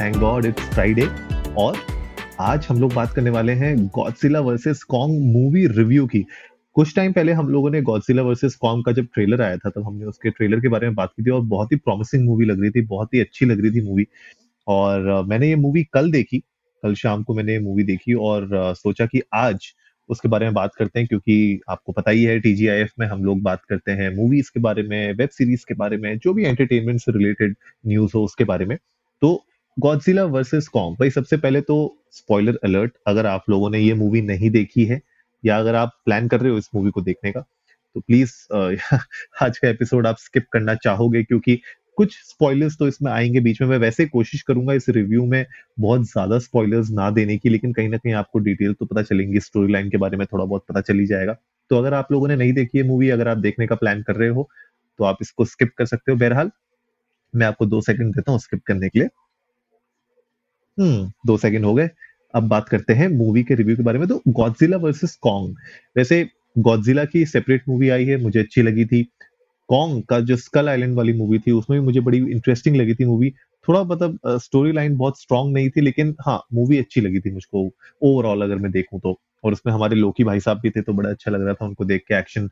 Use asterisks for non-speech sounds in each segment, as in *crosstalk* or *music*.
thank god it's Friday और आज हम लोग बात करने वाले हैं Godzilla versus Kong movie review की। कुछ टाइम पहले हम लोगों ने गॉडजिला वर्सेस कॉन्ग का जब ट्रेलर आया था, तब हमने उसके ट्रेलर के बारे में बात की थी और बहुत ही प्रॉमिसिंग मूवी लग रही थी, बहुत ही अच्छी लग रही थी मूवी और मैंने ये मूवी कल देखी, कल शाम को मैंने ये मूवी देखी और सोचा कि आज उसके बारे में बात करते हैं क्योंकि आपको पता ही है टीजीआईएफ में हम लोग बात करते हैं मूवीज़ के बारे में वेब सीरीज़ के बारे में, जो भी एंटरटेनमेंट से रिलेटेड न्यूज़ हो उसके बारे में। तो गॉडजिला वर्सेस कॉन्ग भाई, सबसे पहले तो स्पॉइलर अलर्ट अगर आप लोगों ने ये मूवी नहीं देखी है, या अगर आप प्लान कर रहे हो इस मूवी को देखने का तो प्लीज़ *laughs* आज का एपिसोड आप स्किप करना चाहोगे, क्योंकि कुछ स्पॉयलर्स तो इसमें आएँगे बीच में। मैं वैसे कोशिश करूँगा इस रिव्यू में बहुत ज़्यादा स्पॉयलर्स ना देने की, लेकिन कहीं ना कहीं आपको डिटेल तो पता चलेंगी स्टोरी लाइन के बारे में थोड़ा बहुत पता चली जाएगा। तो अगर आप लोगों ने नहीं देखी है मूवी अगर आप देखने का प्लान कर रहे हो तो आप इसको स्किप कर सकते हो। बहरहाल, मैं आपको दो सेकंड देता हूँ स्किप करने के लिए। दो सेकंड हो गए। अब बात करते हैं मूवी के रिव्यू के बारे में। तो गॉडजिला वर्सेस कॉन्ग वैसे गॉडजिला की सेपरेट मूवी आई है, मुझे अच्छी लगी थी। कॉन्ग का जो स्कल आइलैंड वाली मूवी थी, उसमें भी मुझे बड़ी इंटरेस्टिंग लगी थी मूवी थोड़ा मतलब स्टोरी लाइन बहुत स्ट्रांग नहीं थी, लेकिन हाँ मूवी अच्छी लगी थी मुझको। ओवरऑल अगर मैं देखूँ तो। और उसमें हमारे लोकी भाई साहब भी थे तो बड़ा अच्छा लग रहा था उनको देख के एक्शन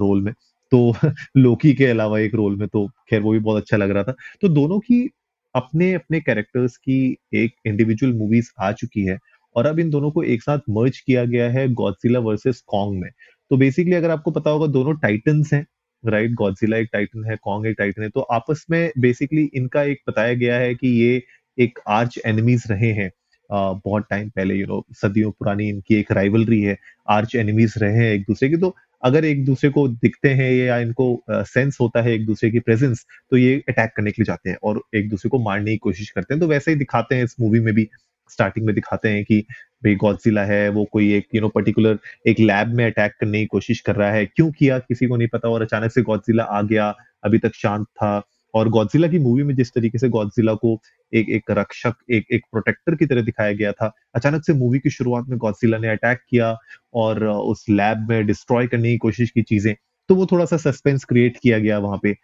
रोल में। तो *laughs* लोकी के अलावा एक रोल में तो खैर वो भी बहुत अच्छा लग रहा था। तो दोनों की अपने अपने कैरेक्टर्स की एक इंडिविजुअल मूवीज़ आ चुकी है और अब इन दोनों को एक साथ मर्ज किया गया है गॉडजिला वर्सेस कॉन्ग में। तो बेसिकली अगर आपको पता होगा दोनों टाइटन्स हैं राइट गॉडजिला एक टाइटन है कॉन्ग एक टाइटन है तो आपस में बेसिकली इनका एक बताया गया है कि ये एक आर्च एनिमीज रहे हैं। बहुत टाइम पहले यू नो सदियों पुरानी इनकी एक राइवलरी है आर्च एनिमीज रहे हैं एक दूसरे की तो अगर एक दूसरे को दिखते हैं या इनको सेंस होता है एक दूसरे की प्रेजेंस तो ये अटैक करने के लिए जाते हैं और एक दूसरे को मारने की कोशिश करते हैं। तो वैसे ही दिखाते हैं इस मूवी में भी स्टार्टिंग में दिखाते हैं कि भाई गॉडजिला है, वो कोई एक यू नो पर्टिकुलर एक लैब में अटैक करने की कोशिश कर रहा है। क्यों किया, किसी को नहीं पता और अचानक से गॉडजिला आ गया, अभी तक शांत था। और गॉडजिला की मूवी में जिस तरीके से गॉडजिला को एक एक रक्षक, एक एक प्रोटेक्टर की तरह दिखाया गया था, अचानक से मूवी की शुरुआत में गॉडजिला ने अटैक किया और उस लैब में डिस्ट्रॉय करने की कोशिश की चीज़ें तो वो थोड़ा सा सस्पेंस क्रिएट किया गया वहाँ पे।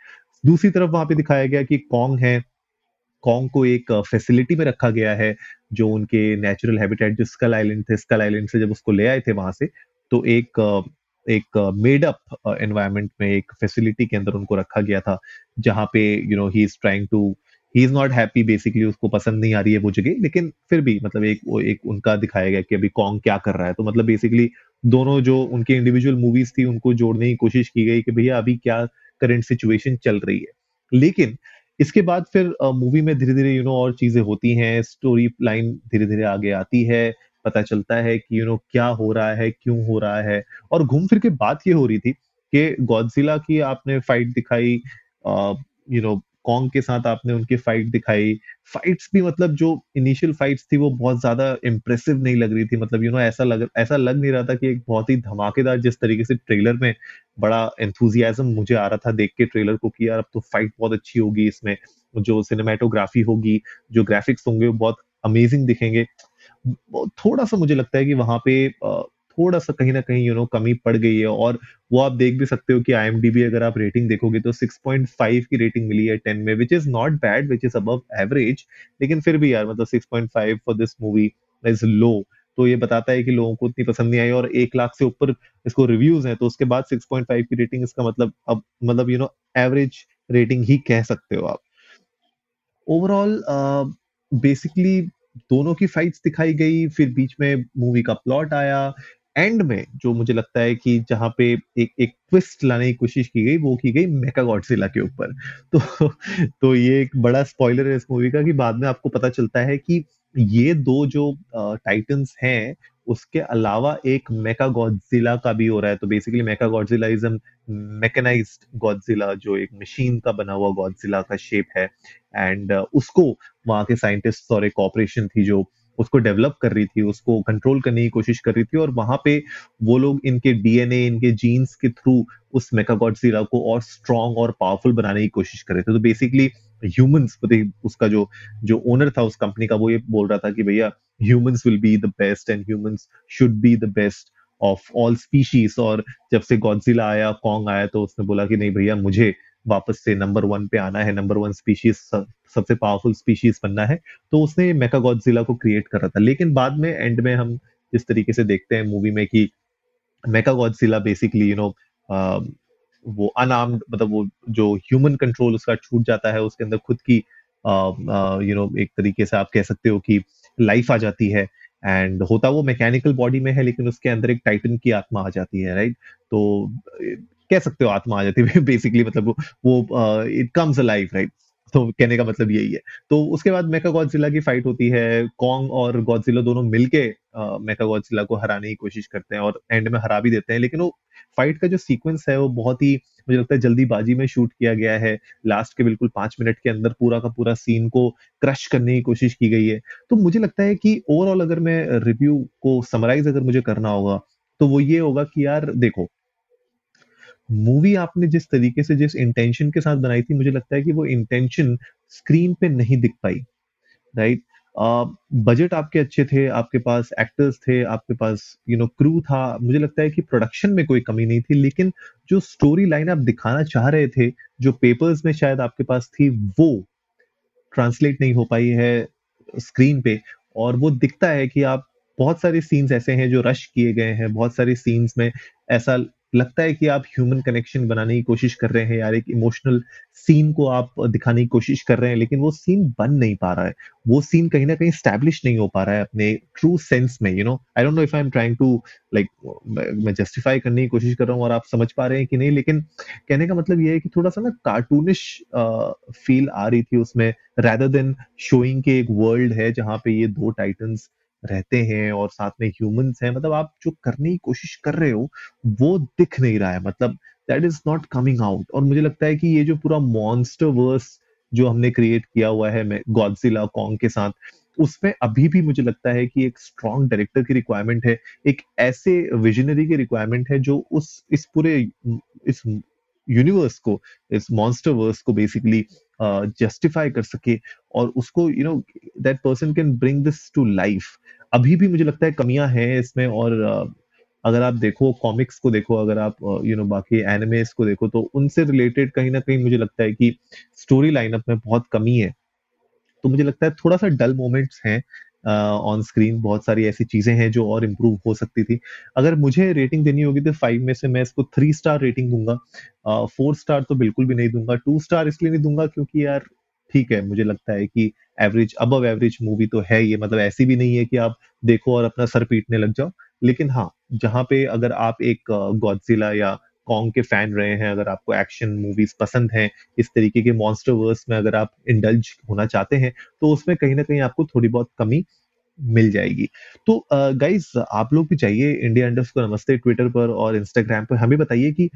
दूसरी तरफ़ वहाँ पे दिखाया गया कि कॉन्ग है। कॉन्ग को एक फैसिलिटी में रखा गया है, जो उनके नेचुरल हैबिटेट जो स्कल आइलैंड थे स्कल आइलैंड से जब उसको ले आए थे वहाँ से तो एक एक मेड अप एनवायरनमेंट में एक फैसिलिटी के अंदर उनको रखा गया था, जहाँ पे you know he is trying to he is not happy basically उसको पसंद नहीं आ रही है वो जगह, लेकिन फिर भी मतलब एक, वो एक उनका दिखाया गया कि अभी कॉन्ग क्या कर रहा है। तो मतलब बेसिकली दोनों जो उनकी इंडिविजुअल मूवीज़ थी उनको जोड़ने की कोशिश की गई कि भैया अभी क्या करंट सिचुएशन चल रही है। लेकिन इसके बाद फिर मूवी में धीरे धीरे यू नो और चीज़ें होती हैं स्टोरी लाइन धीरे धीरे आगे आती है पता चलता है कि यू नो क्या हो रहा है क्यों हो रहा है। और घूम फिर के बात ये हो रही थी कि गॉडजिला की आपने फाइट दिखाई यू नो कॉन्ग के साथ आपने उनकी फाइट दिखाई। फाइट्स भी मतलब जो इनिशियल फाइट्स थी वो बहुत ज़्यादा इम्प्रेसिव नहीं लग रही थी। मतलब यू you नो know, ऐसा लग ऐसा लग नहीं रहा था कि एक बहुत ही धमाकेदार जिस तरीके से ट्रेलर में बड़ा एंथुजियाजम मुझे आ रहा था देख के ट्रेलर को कि यार अब तो फाइट बहुत अच्छी होगी इसमें। जो सिनेमाटोग्राफी होगी जो ग्राफिक्स होंगे वो बहुत अमेजिंग दिखेंगे। थोड़ा सा मुझे लगता है कि वहाँ पे थोड़ा सा कहीं ना कहीं यू नो कमी पड़ गई है और वो आप देख भी सकते हो कि आई अगर आप रेटिंग देखोगे तो 6.5 की रेटिंग मिली है 10 में which is not bad which is above average लेकिन फिर भी यार मतलब 6.5 for this movie is low तो ये बताता है कि लोगों को इतनी पसंद नहीं आई और एक लाख से ऊपर इसको रिव्यूज़ हैं तो उसके बाद 6.5 की रेटिंग इसका मतलब अब मतलब यू नो एवरेज रेटिंग ही कह सकते हो आप. ओवरऑल बेसिकली दोनों की फाइट्स दिखाई गई, फिर बीच में मूवी का प्लॉट आया। एंड में जो मुझे लगता है कि जहाँ पे एक एक ट्विस्ट लाने की कोशिश की गई, वो की गई मेका गॉडजिला के ऊपर। *laughs* तो तो ये एक बड़ा स्पॉइलर है इस मूवी का कि बाद में आपको पता चलता है कि ये दो जो टाइटन्स हैं उसके अलावा एक मेका गॉडजिला का भी हो रहा है। तो basically Mecha Godzilla is mechanised Godzilla जो एक मशीन का बना हुआ गॉडजिला का शेप है। एंड uh, उसको वहाँ के साइंटिस्ट और एक ऑपरेशन थी जो उसको डेवलप कर रही थी, उसको कंट्रोल करने की कोशिश कर रही थी और वहाँ पे वो लोग इनके डीएनए इनके जीन्स के थ्रू उस मेकागॉडजिला को और स्ट्रॉन्ग और पावरफुल बनाने की कोशिश कर रहे थे। तो बेसिकली ह्यूमंस उसका जो जो ओनर था उस कंपनी का वो ये बोल रहा था कि भैया humans will be the best and humans should be the best of all species और जब से गॉडजिला आया कॉन्ग आया तो उसने बोला कि नहीं भैया मुझे वापस से नंबर वन पे आना है, नंबर वन स्पीशीज सबसे पावरफुल स्पीशीज बनना है तो उसने मेका गॉडजिला को क्रिएट करा था। लेकिन बाद में एंड में हम इस तरीके से देखते हैं मूवी में कि Mechagodzilla basically you know वो अनआर्म्ड मतलब वो जो ह्यूमन कंट्रोल उसका छूट जाता है, उसके अंदर खुद की यू नो एक तरीके से आप कह सकते हो कि लाइफ आ जाती है। एंड होता वो मैकेनिकल बॉडी में है, लेकिन उसके अंदर एक टाइटन की आत्मा आ जाती है राइट तो कह सकते हो आत्मा आ जाती है *laughs* बेसिकली मतलब वो इट कम्स लाइफ राइट तो कहने का मतलब यही है। तो उसके बाद मेका गॉडजिला की फाइट होती है। कॉन्ग और गॉडजिला दोनों मिलके मेका गॉडजिला को हराने की कोशिश करते हैं और एंड में हरा भी देते हैं। लेकिन वो फाइट का जो सीक्वेंस है, वो बहुत ही, मुझे लगता है जल्दीबाजी में शूट किया गया है। लास्ट के बिल्कुल पाँच मिनट के अंदर पूरा का पूरा सीन को क्रश करने की कोशिश की गई है। तो मुझे लगता है कि ओवरऑल अगर मैं रिव्यू को समराइज अगर मुझे करना होगा तो वो ये होगा कि यार देखो मूवी आपने जिस तरीके से जिस इंटेंशन के साथ बनाई थी, मुझे लगता है कि वो इंटेंशन स्क्रीन पे नहीं दिख पाई राइट बजट आपके अच्छे थे, आपके पास एक्टर्स थे, आपके पास यू नो क्रू था। मुझे लगता है कि प्रोडक्शन में कोई कमी नहीं थी, लेकिन जो स्टोरी लाइन आप दिखाना चाह रहे थे, जो पेपर्स में शायद आपके पास थी, वो ट्रांसलेट नहीं हो पाई है स्क्रीन पे। और वो दिखता है कि आप बहुत सारे सीन्स ऐसे हैं जो रश किए गए हैं, बहुत सारे सीन्स में ऐसा लगता है कि आप ह्यूमन कनेक्शन बनाने की कोशिश कर रहे हैं यार, एक इमोशनल सीन को आप दिखाने की कोशिश कर रहे हैं, लेकिन वो सीन बन नहीं पा रहा है। वो सीन कहीं ना कहीं स्टैब्लिश नहीं हो पा रहा है अपने ट्रू सेंस में you know I don't know if I am trying to like मैं जस्टिफाई करने की कोशिश कर रहा हूँ और आप समझ पा रहे हैं कि नहीं, लेकिन कहने का मतलब ये है कि थोड़ा सा ना कार्टूनिश फील आ रही थी उसमें रैदर देन शोइंग के एक वर्ल्ड है जहाँ पे ये दो टाइटन्स रहते हैं और साथ में ह्यूमंस हैं मतलब आप जो करने की कोशिश कर रहे हो, वो दिख नहीं रहा है मतलब that is not coming out और मुझे लगता है कि ये जो पूरा मॉन्स्टर वर्स जो हमने क्रिएट किया हुआ है गॉडजिला कॉन्ग के साथ, उसमें अभी भी मुझे लगता है कि एक स्ट्रॉन्ग डायरेक्टर की रिक्वायरमेंट है, एक ऐसे विजनरी की रिक्वायरमेंट है जो उस, इस पूरे, इस यूनिवर्स को इस मॉन्स्टर वर्स को बेसिकली जस्टिफाई uh, कर सके और उसको you know that person can bring this to life अभी भी मुझे लगता है कमियाँ हैं इसमें और अगर आप देखो कॉमिक्स को देखो अगर आप यू नो बाकी एनिमेस को देखो तो उनसे रिलेटेड कहीं ना कहीं मुझे लगता है कि स्टोरी लाइनअप में बहुत कमी है। तो मुझे लगता है थोड़ा सा डल मोमेंट्स हैं ऑन स्क्रीन बहुत सारी ऐसी चीज़ें हैं जो और इम्प्रूव हो सकती थी। अगर मुझे रेटिंग देनी होगी तो फाइव में से मैं इसको थ्री स्टार रेटिंग दूँगा। फोर स्टार तो बिल्कुल भी नहीं दूँगा। टू स्टार इसलिए नहीं दूँगा क्योंकि यार ठीक है, मुझे लगता है कि एवरेज अब एवरेज मूवी तो है ये मतलब ऐसी भी नहीं है कि आप देखो और अपना सर पीटने लग जाओ। लेकिन हाँ जहाँ पे अगर आप एक गॉडजिला या कॉन्ग के फ़ैन रहे हैं, अगर आपको एक्शन मूवीज़ पसंद हैं, इस तरीके के मॉन्स्टर वर्स में अगर आप इंडल्ज होना चाहते हैं तो उसमें कहीं ना कहीं आपको थोड़ी बहुत कमी मिल जाएगी। तो गाइज़ आप लोग भी चाहिए इंडिया इंडस्ट को नमस्ते ट्विटर पर और इंस्टाग्राम पर। हमें बताइए कि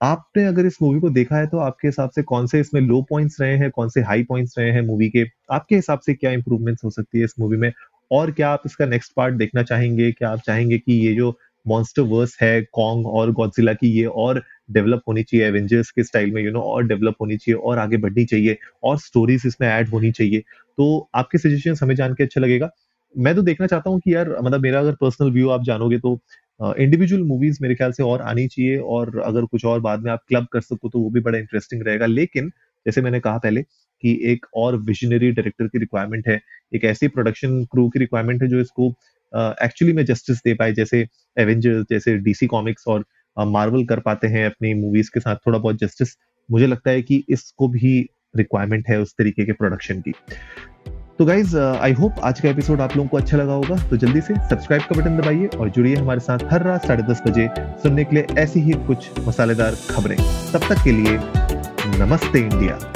आपने अगर इस मूवी को देखा है तो आपके हिसाब से कौन से इसमें लो पॉइंट्स रहे हैं, कौन से हाई पॉइंट्स रहे हैं मूवी के? आपके हिसाब से क्या इंप्रूवमेंट्स हो सकती है इस मूवी में? और क्या आप इसका नेक्स्ट पार्ट देखना चाहेंगे? क्या आप चाहेंगे कि ये जो मॉन्स्टर वर्स है कॉन्ग और गॉडजिला की ये और डेवलप होनी चाहिए एवेंजर्स के स्टाइल में यू नो और डेवलप होनी चाहिए और आगे बढ़नी चाहिए और स्टोरीज इसमें ऐड होनी चाहिए। तो आपके सजेशन हमें जान के अच्छा लगेगा। मैं तो देखना चाहता हूँ कि यार मतलब मेरा अगर पर्सनल व्यू आप जानोगे तो इंडिविजुअल uh, मूवीज़ मेरे ख्याल से और आनी चाहिए और अगर कुछ और बाद में आप क्लब कर सको तो वो भी बड़ा इंटरेस्टिंग रहेगा। लेकिन जैसे मैंने कहा पहले कि एक और विजनरी डायरेक्टर की रिक्वायरमेंट है एक ऐसी प्रोडक्शन क्रू की रिक्वायरमेंट है जो इसको एक्चुअली में जस्टिस दे पाए, जैसे एवेंजर्स जैसे डीसी कॉमिक्स और मार्वल कर पाते हैं अपनी मूवीज़ के साथ थोड़ा बहुत जस्टिस मुझे लगता है कि इसको भी रिक्वायरमेंट है उस तरीके के प्रोडक्शन की। तो गाइज़ आई होप आज का एपिसोड आप लोगों को अच्छा लगा होगा। तो जल्दी से सब्सक्राइब का बटन दबाइए और जुड़िए हमारे साथ हर रात साढ़े दस बजे सुनने के लिए ऐसी ही कुछ मसालेदार खबरें। तब तक के लिए नमस्ते इंडिया।